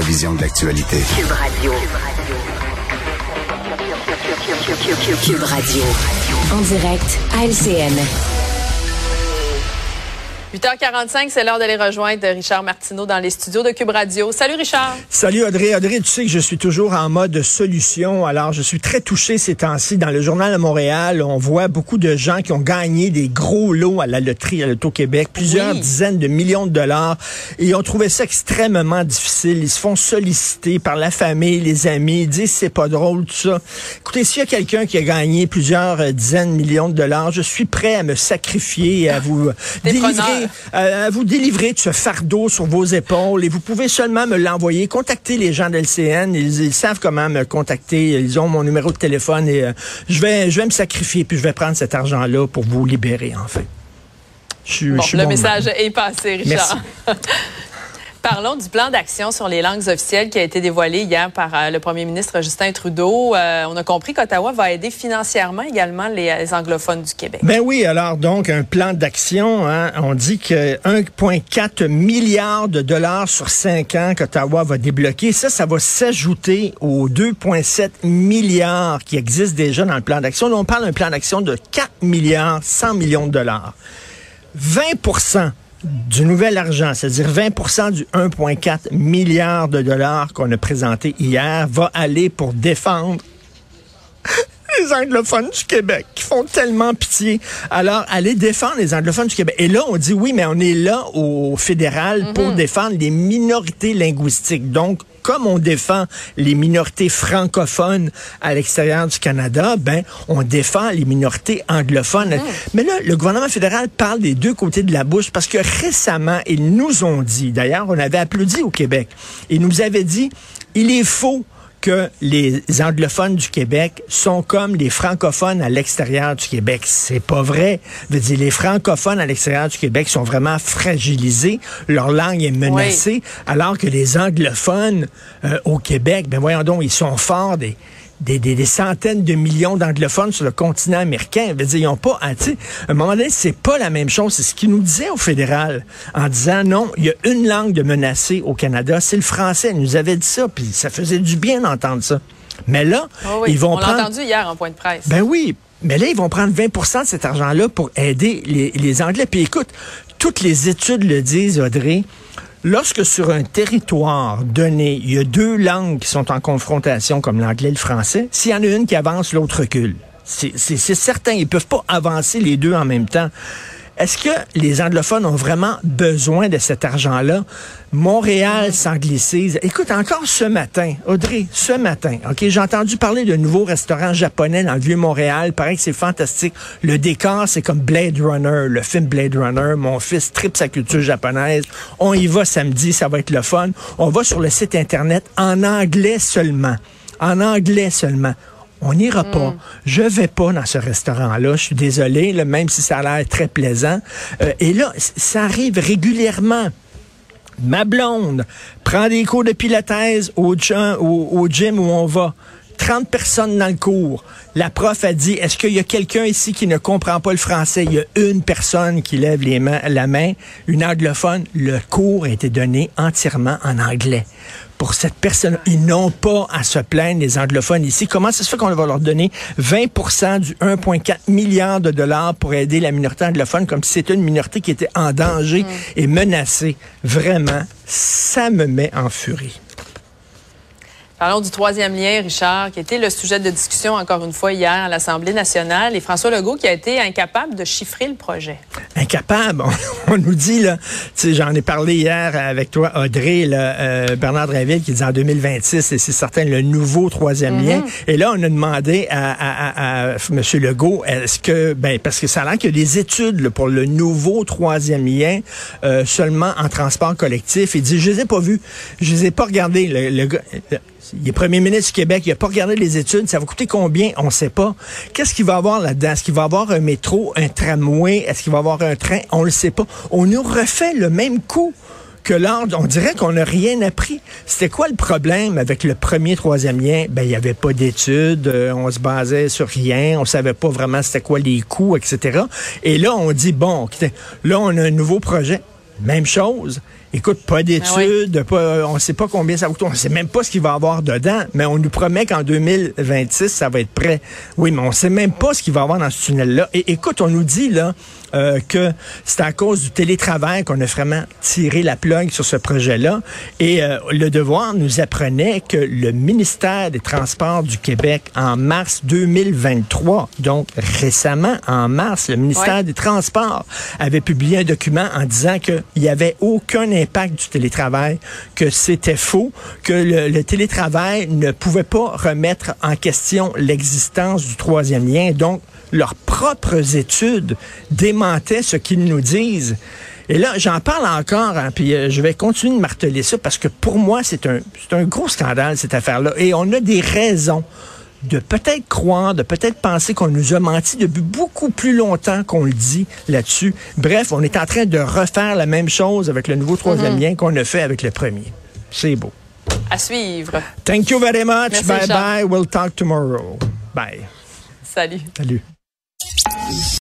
vision de l'actualité. Cube Radio. Cube Radio. En direct à. 8h45, c'est l'heure d'aller rejoindre Richard Martineau dans les studios de Cube Radio. Salut Richard. Salut Audrey. Audrey, tu sais que je suis toujours en mode solution. Alors, je suis très touché ces temps-ci. Dans le journal de Montréal, on voit beaucoup de gens qui ont gagné des gros lots à la loterie à l'Auto-Québec, plusieurs Oui. dizaines de millions de dollars. Et ont trouvé ça extrêmement difficile. Ils se font solliciter par la famille, les amis. Ils disent c'est pas drôle, tout ça. Écoutez, s'il y a quelqu'un qui a gagné plusieurs euh, dizaines de millions de dollars, je suis prêt à me sacrifier, à vous délivrer preneur. euh, à vous délivrer de ce fardeau sur vos épaules et vous pouvez seulement me l'envoyer. Contactez les gens de l'LCN. Ils, ils savent comment me contacter. Ils ont mon numéro de téléphone et euh, je vais je vais me sacrifier puis je vais prendre cet argent-là pour vous libérer, enfin. Je, Bon, je suis le bon message est passé, Richard. Parlons du plan d'action sur les langues officielles qui a été dévoilé hier par euh, le premier ministre Justin Trudeau. Euh, on a compris qu'Ottawa va aider financièrement également les, les anglophones du Québec. Ben oui, alors donc un plan d'action, hein, on dit que 1,4 milliard de dollars sur 5 ans qu'Ottawa va débloquer. Ça, ça va s'ajouter aux 2,7 milliards qui existent déjà dans le plan d'action. On parle d'un plan d'action de 4 milliards 100 millions de dollars. 20 du nouvel argent, c'est-à-dire 20% du 1,4 milliard de dollars qu'on a présenté hier, va aller pour défendre les anglophones du Québec qui font tellement pitié. Alors, allez défendre les anglophones du Québec. Et là, on dit oui, mais on est là au fédéral pour défendre les minorités linguistiques. Donc, comme on défend les minorités francophones à l'extérieur du Canada, ben, on défend les minorités anglophones. Mais là, le gouvernement fédéral parle des deux côtés de la bouche parce que récemment, ils nous ont dit, d'ailleurs, on avait applaudi au Québec, ils nous avaient dit, il est faux que les anglophones du Québec sont comme les francophones à l'extérieur du Québec. C'est pas vrai. Je veux dire, les francophones à l'extérieur du Québec sont vraiment fragilisés. Leur langue est menacée. Alors que les anglophones euh, au Québec, ben voyons donc, ils sont forts des, des, des, des centaines de millions d'anglophones sur le continent américain. Je veux dire, ils ont pas, ah, sais, à un moment donné, c'est pas la même chose. C'est ce qu'ils nous disaient au fédéral en disant non, il y a une langue de menacée au Canada, c'est le français. Ils nous avaient dit ça, puis ça faisait du bien d'entendre ça. Mais là, Oh oui, ils vont on l'a prendre. entendu hier en point de presse. Ben oui, mais là, ils vont prendre 20% de cet argent-là pour aider les, les Anglais. Puis écoute, toutes les études le disent, Audrey. Lorsque sur un territoire donné, il y a deux langues qui sont en confrontation, comme l'anglais et le français, s'il y en a une qui avance, l'autre recule. C'est certain, ils peuvent pas avancer les deux en même temps. Est-ce que les anglophones ont vraiment besoin de cet argent-là? Montréal s'anglicise. Écoute, encore ce matin, Audrey, ce matin, OK, j'ai entendu parler d'un nouveau restaurant japonais dans le Vieux-Montréal. Paraît que c'est fantastique. Le décor, c'est comme Blade Runner, le film Blade Runner. Mon fils tripe sa culture japonaise. On y va samedi, ça va être le fun. On va sur le site Internet en anglais seulement. En anglais seulement. On n'ira pas. Je vais pas dans ce restaurant-là. Je suis désolé, là, même si ça a l'air très plaisant. Euh, et là, ça arrive régulièrement. Ma blonde prend des cours de pilates au, gym- au, au gym où on va. 30 personnes dans le cours. La prof a dit, est-ce qu'il y a quelqu'un ici qui ne comprend pas le français? Il y a une personne qui lève les mains, la main, une anglophone. Le cours a été donné entièrement en anglais. Pour cette personne, ils n'ont pas à se plaindre, les anglophones ici. Comment ça se fait qu'on va leur donner 20 du 1,4 milliard de dollars pour aider la minorité anglophone comme si c'était une minorité qui était en danger et menacée? Vraiment, ça me met en furie. Parlons du troisième lien, Richard, qui était le sujet de discussion encore une fois hier à l'Assemblée nationale et François Legault qui a été incapable de chiffrer le projet. Incapable. On, on nous dit, là, tu sais, j'en ai parlé hier avec toi, Audrey, là, euh, Bernard Draville, qui dit en 2026, et c'est certain, le nouveau troisième lien. Et là, on a demandé à, à, à, à M. Legault, est-ce que, ben, parce que ça a l'air qu'il y a des études là, pour le nouveau troisième lien euh, seulement en transport collectif. Il dit, je les ai pas vus, je les ai pas regardés. Le, le gars, le- il est premier ministre du Québec, il n'a pas regardé les études. Ça va coûter combien? On ne sait pas. Qu'est-ce qu'il va avoir là-dedans? Est-ce qu'il va avoir un métro, un tramway? Est-ce qu'il va avoir un train? On ne le sait pas. On nous refait le même coup que l'ordre. On dirait qu'on n'a rien appris. C'était quoi le problème avec le premier, troisième lien? Ben, il n'y avait pas d'études. euh, on se basait sur rien. On savait pas vraiment c'était quoi les coûts, etc. Et là, on dit, bon, écoutez, là, on a un nouveau projet. Même chose. Écoute, pas d'études, pas, on ne sait pas combien ça coûte, on ne sait même pas ce qu'il va y avoir dedans, mais on nous promet qu'en 2026, ça va être prêt. Oui, mais on ne sait même pas ce qu'il va y avoir dans ce tunnel-là. Et écoute, on nous dit là euh, que c'est à cause du télétravail qu'on a vraiment tiré la plug sur ce projet-là. Et euh, le Devoir nous apprenait que le ministère des Transports du Québec, en mars 2023, donc récemment, en mars, le ministère des Transports avait publié un document en disant qu'il n'y avait aucun impact du télétravail, que c'était faux, que le, le, télétravail ne pouvait pas remettre en question l'existence du troisième lien. Donc, leurs propres études démentaient ce qu'ils nous disent. Et là, j'en parle encore, hein, puis euh, je vais continuer de marteler ça parce que pour moi, c'est un, un gros scandale, cette affaire-là. Et on a des raisons de peut-être croire, de peut-être penser qu'on nous a menti depuis beaucoup plus longtemps qu'on le dit là-dessus. Bref, on est en train de refaire la même chose avec le nouveau troisième mm -hmm. lien qu'on a fait avec le premier. C'est beau. À suivre. Thank you very much. Merci, bye bye. We'll talk tomorrow. Bye. Salut. Salut.